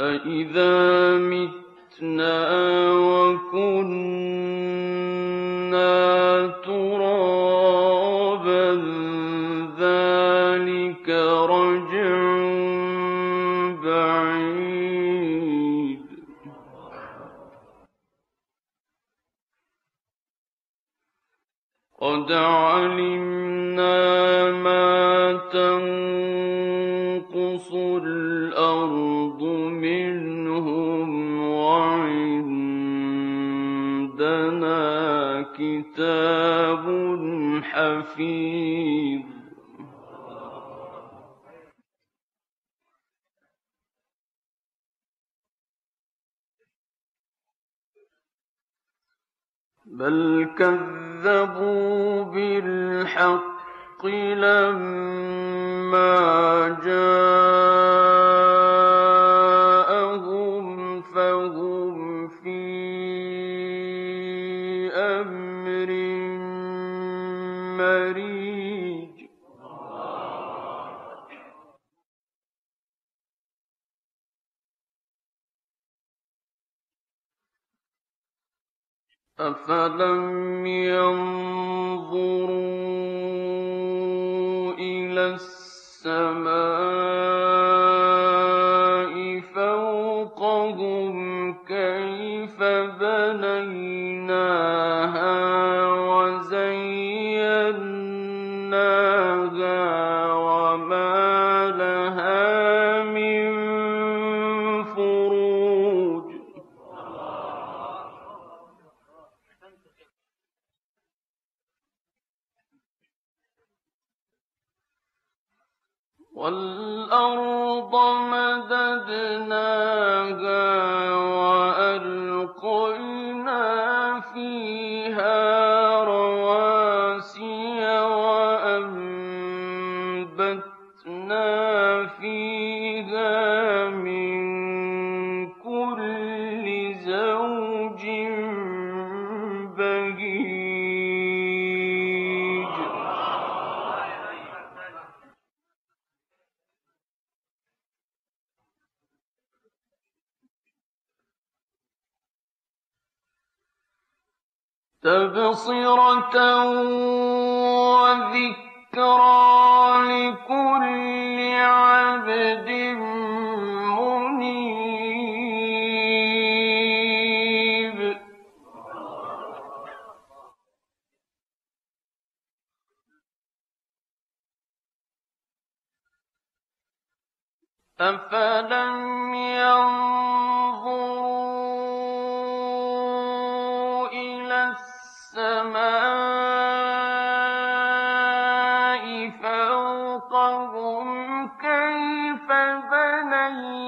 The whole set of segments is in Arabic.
أَإِذَا مِتْنَا وَكُنَّا تُرَابًا ذَٰلِكَ رَجْعٌ بَعِيدٌ. قَدْ عَلِمْنَا مَا تَنقُصُ كتاب حفيظ بل كذبوا بالحق لما جاءوا فبنينا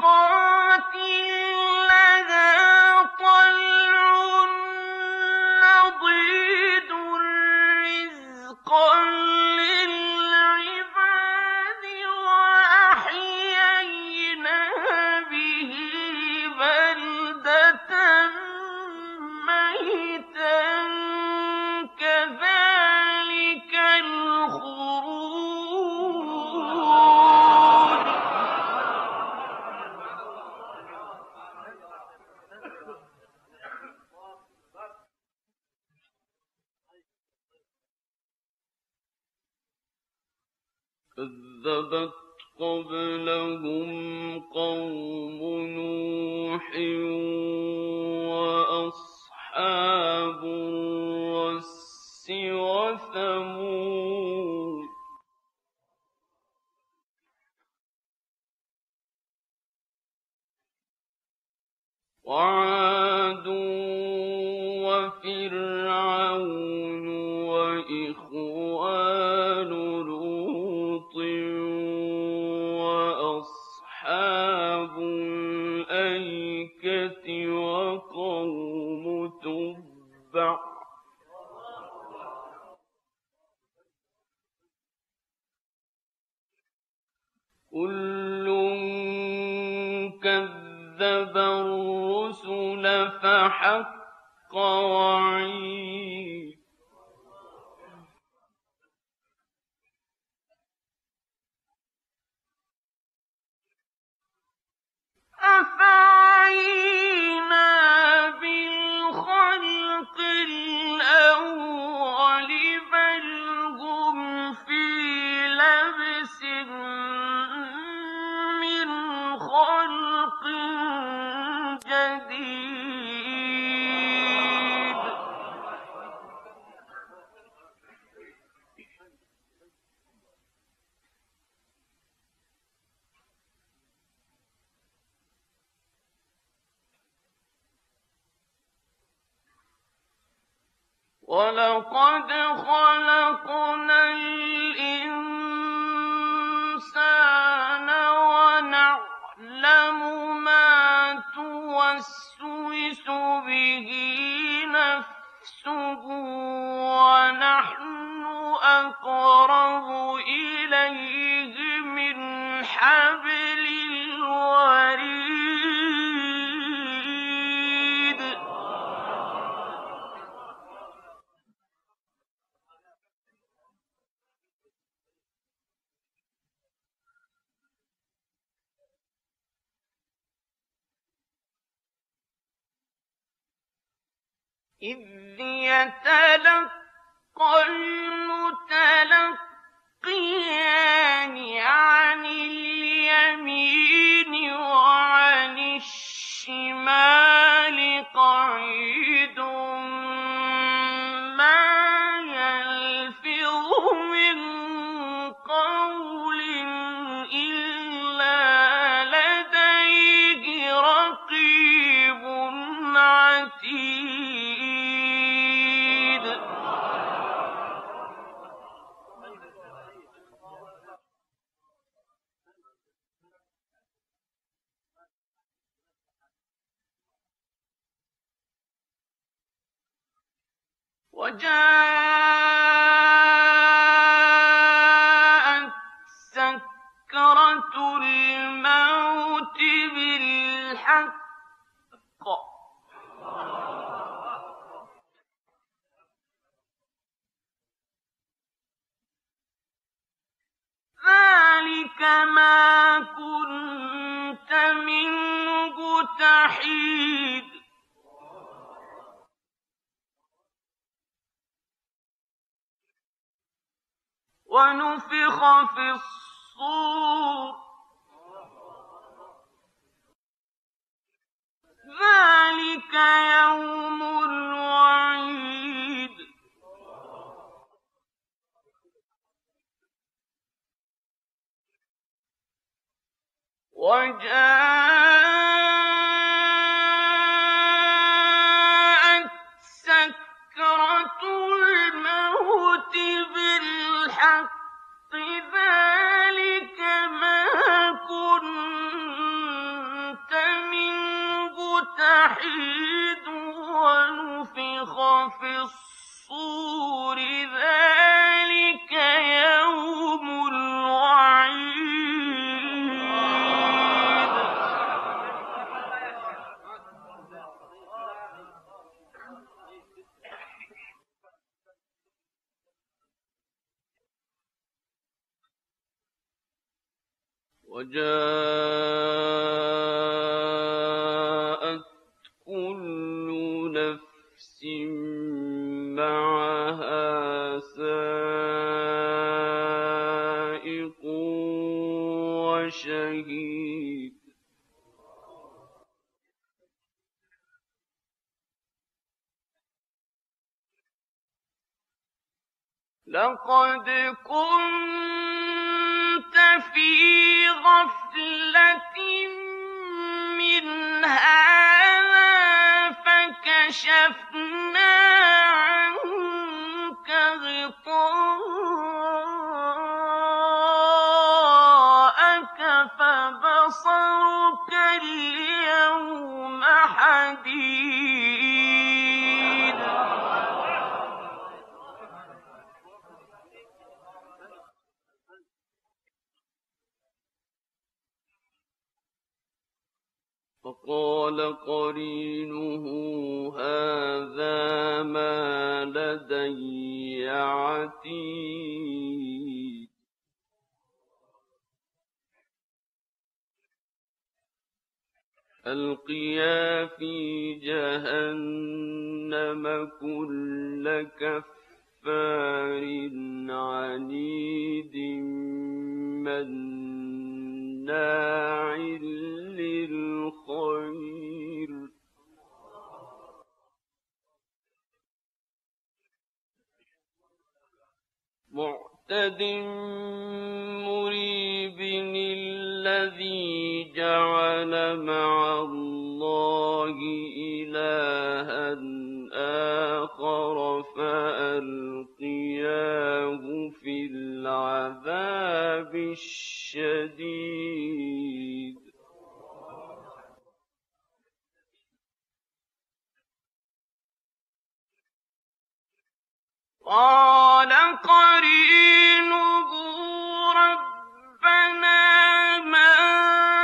قاتل وفرعون وإخوانه ولقد خلقنا الإنسان ونعلم ما توسوس به نفسه ونحن أقرب ونفخ في الصور. ذلك يوم الوعيد. وجاءت ونفخ في الصور. ذلك يوم الوعيد. وجاءت عتيد ألقيا في جهنم كل كفار عنيد مناع للخير. معتد مريب الذي جعل مع الله إلها آخر فألقياه في العذاب الشديد. قال قرينه ربنا ما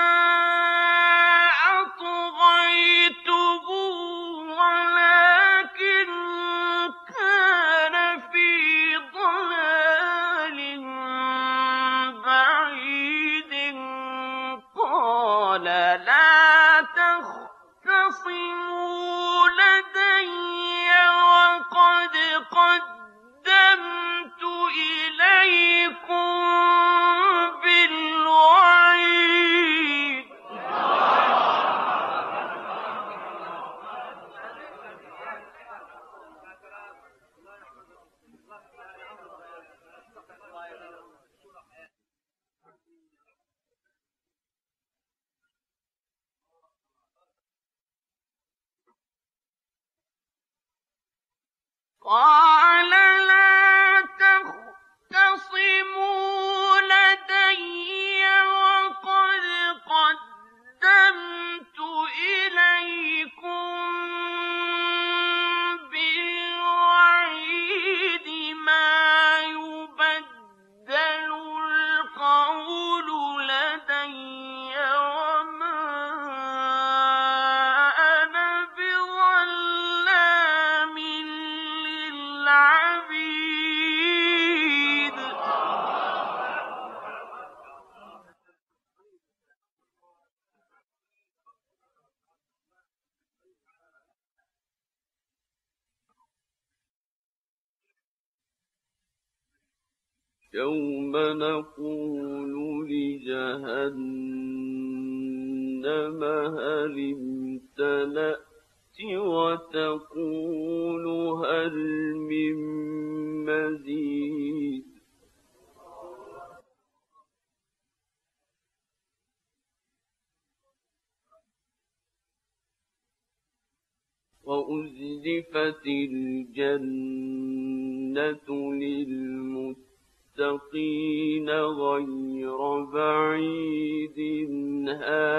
يوم Uh,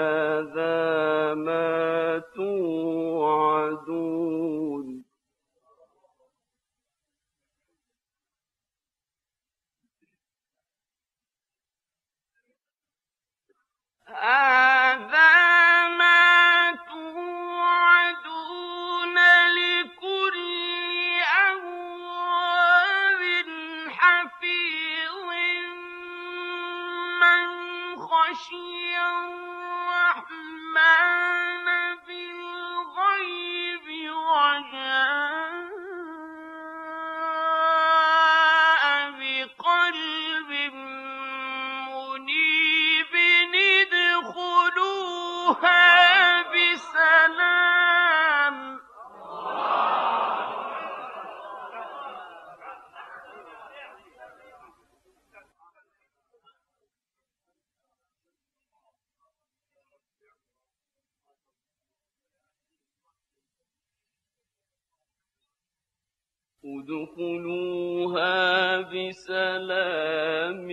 ادخلوها بسلام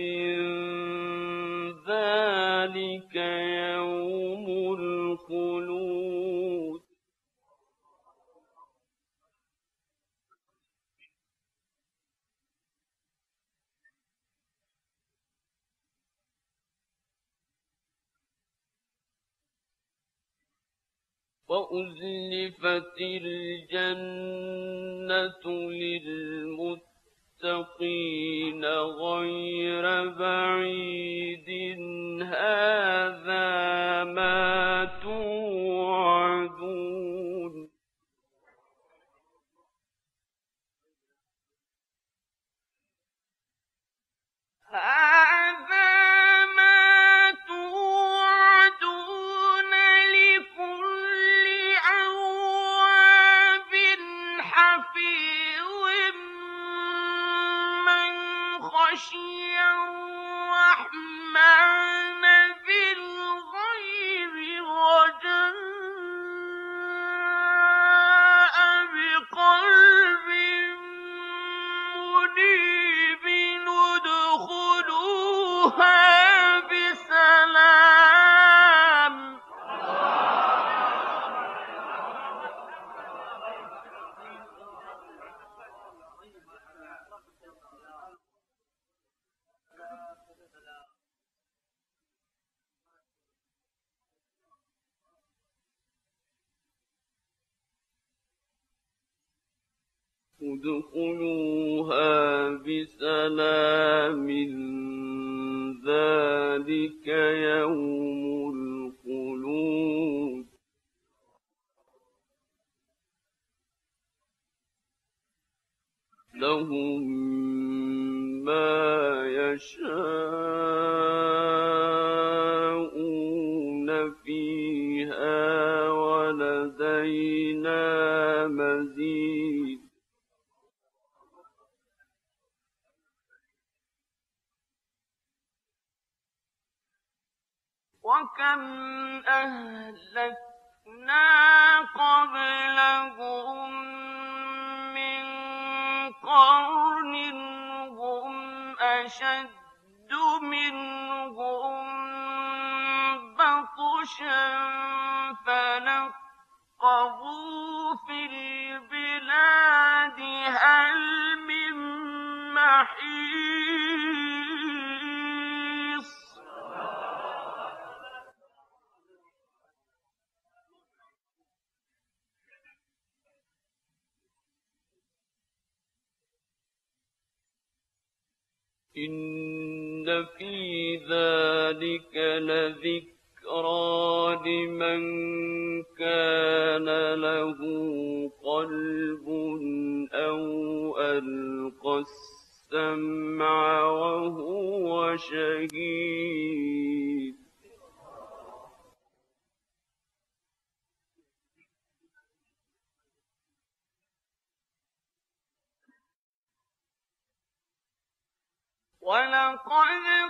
ذلك يوم الخلود. وأزلفت الجنة للمتقين غير بعيد. هذا ما توعدون. هذا ادخلوها ولدينا مزيد وكم أهلكنا قبلهم من قرن هم أشد منهم بطشا في البلاد هل من محيط إن في ذلك الأسرى لمن كان له قلب أو ألقى السمع وهو شهيد. ولقد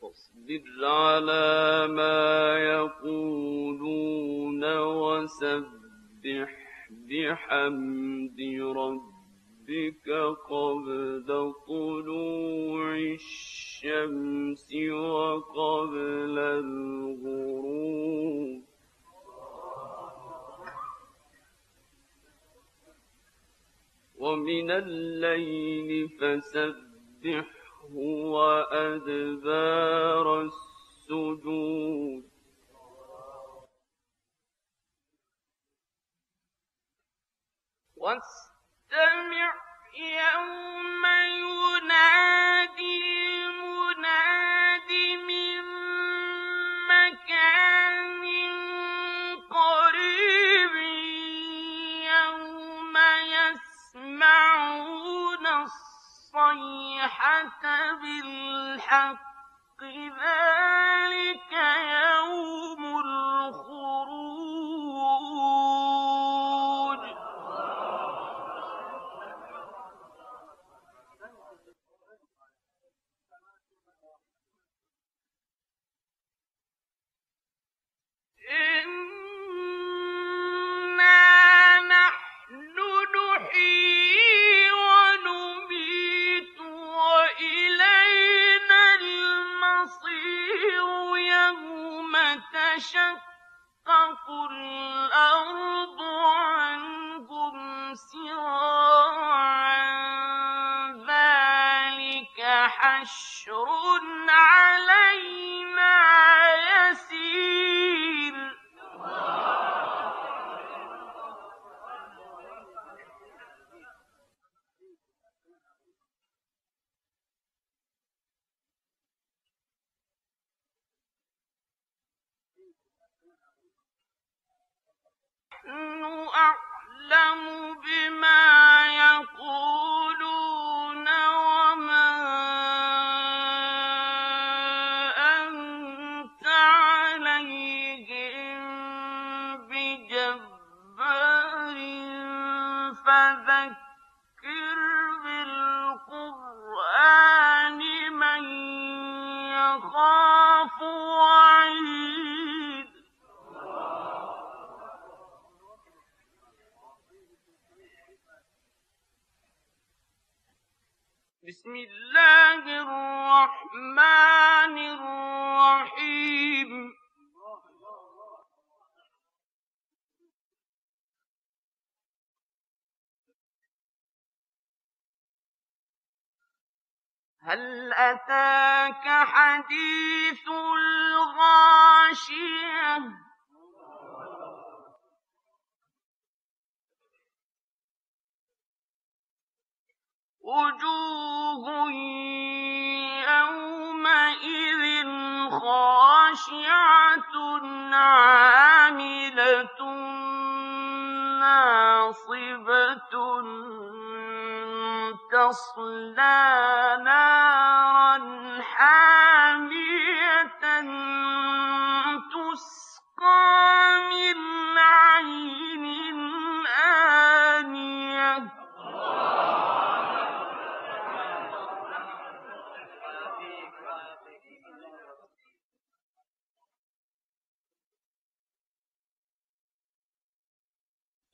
فاصبر على ما يقولون وسبح بحمد ربك قبل طلوع الشمس وقبل الغروب. ومن الليل فسبحه وأدبار السجود. واستمع يوم ينادي بالحق ذلك يوم الخروج نارا حامية تسقى من عين آنية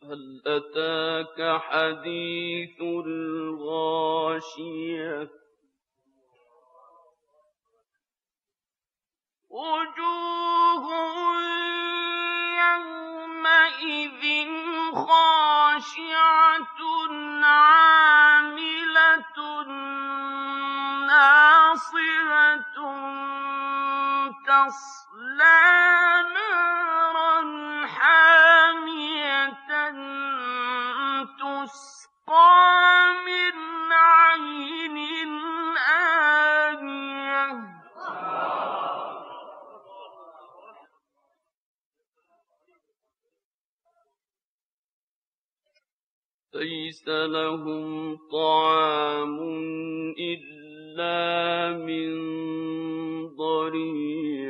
هل أتاك حديث تصلى نارا حامية تسقى من عين آنية ليس لهم طعام إلا من ضريع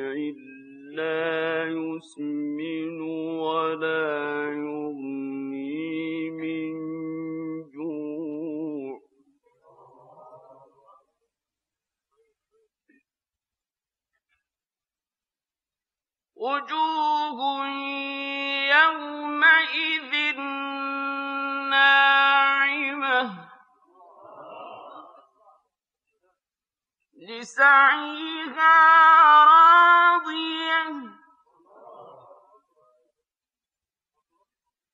يسمن ولا يغني من جوع. وجوه يومئذ ناعمة. لسعيها راضية في جنة عالية لا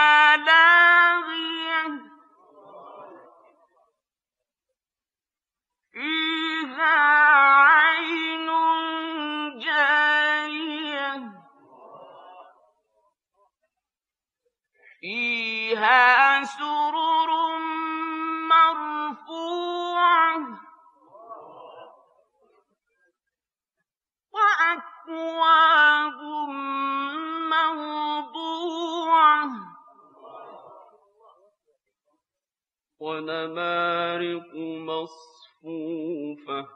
ونمارق مصفوفة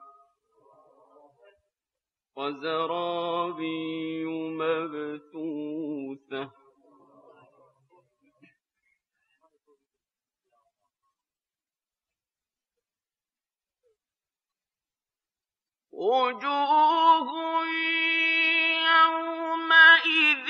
وزرابي مبثوثة وجوه يومئذ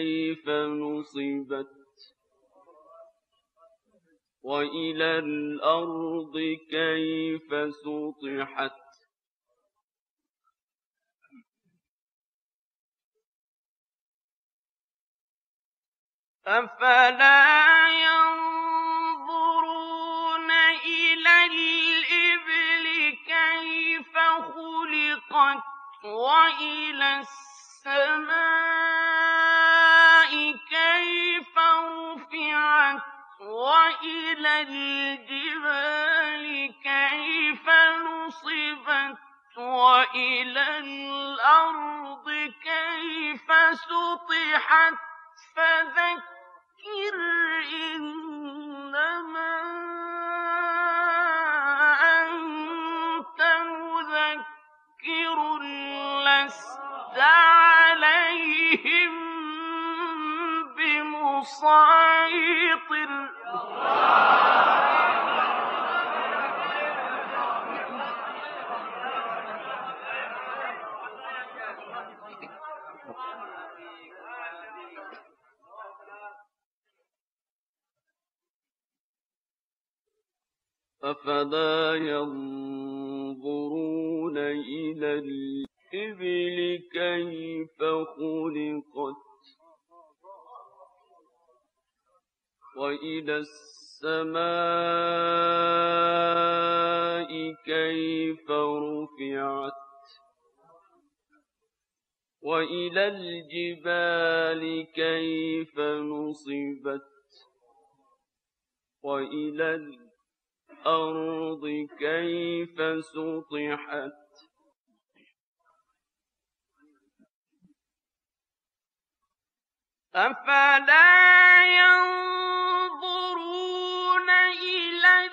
كيف نصبت وإلى الأرض كيف سطحت أفلا ينظرون إلى الإبل كيف خلقت وإلى السماء كيف رفعت وإلى الجبال كيف نصبت وإلى الأرض كيف سطحت فذكر إنما عليهم بمسيطر أفلا ينظرون إلى الإبل كيف خلقت؟ وإلى السماء كيف رفعت؟ وإلى الجبال كيف نصبت؟ وإلى الأرض كيف سطحت؟ أفلا ينظرون إلى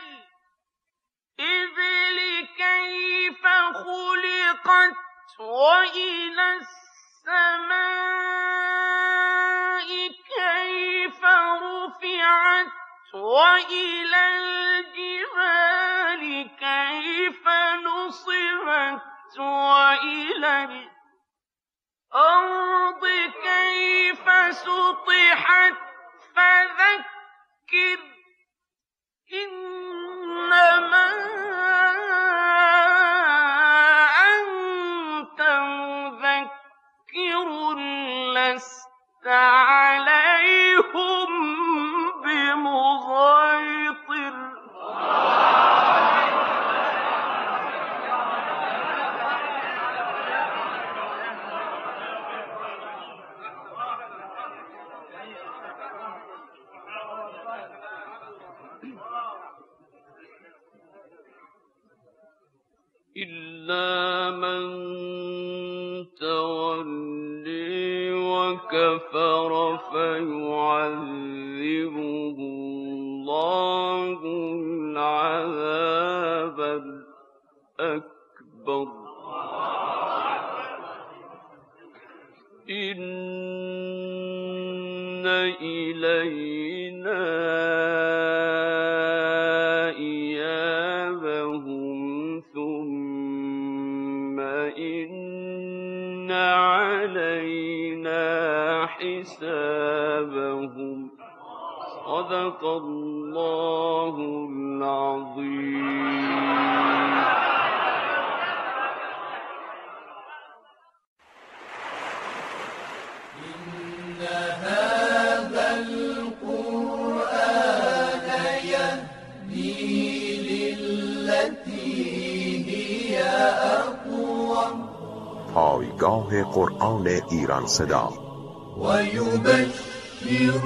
الإبل كيف خلقت وإلى السماء كيف رفعت وإلى الجبال كيف نصبت وإلى الأرض كيف سطحت فذكر الأكبر إن إلينا صدا ويبشر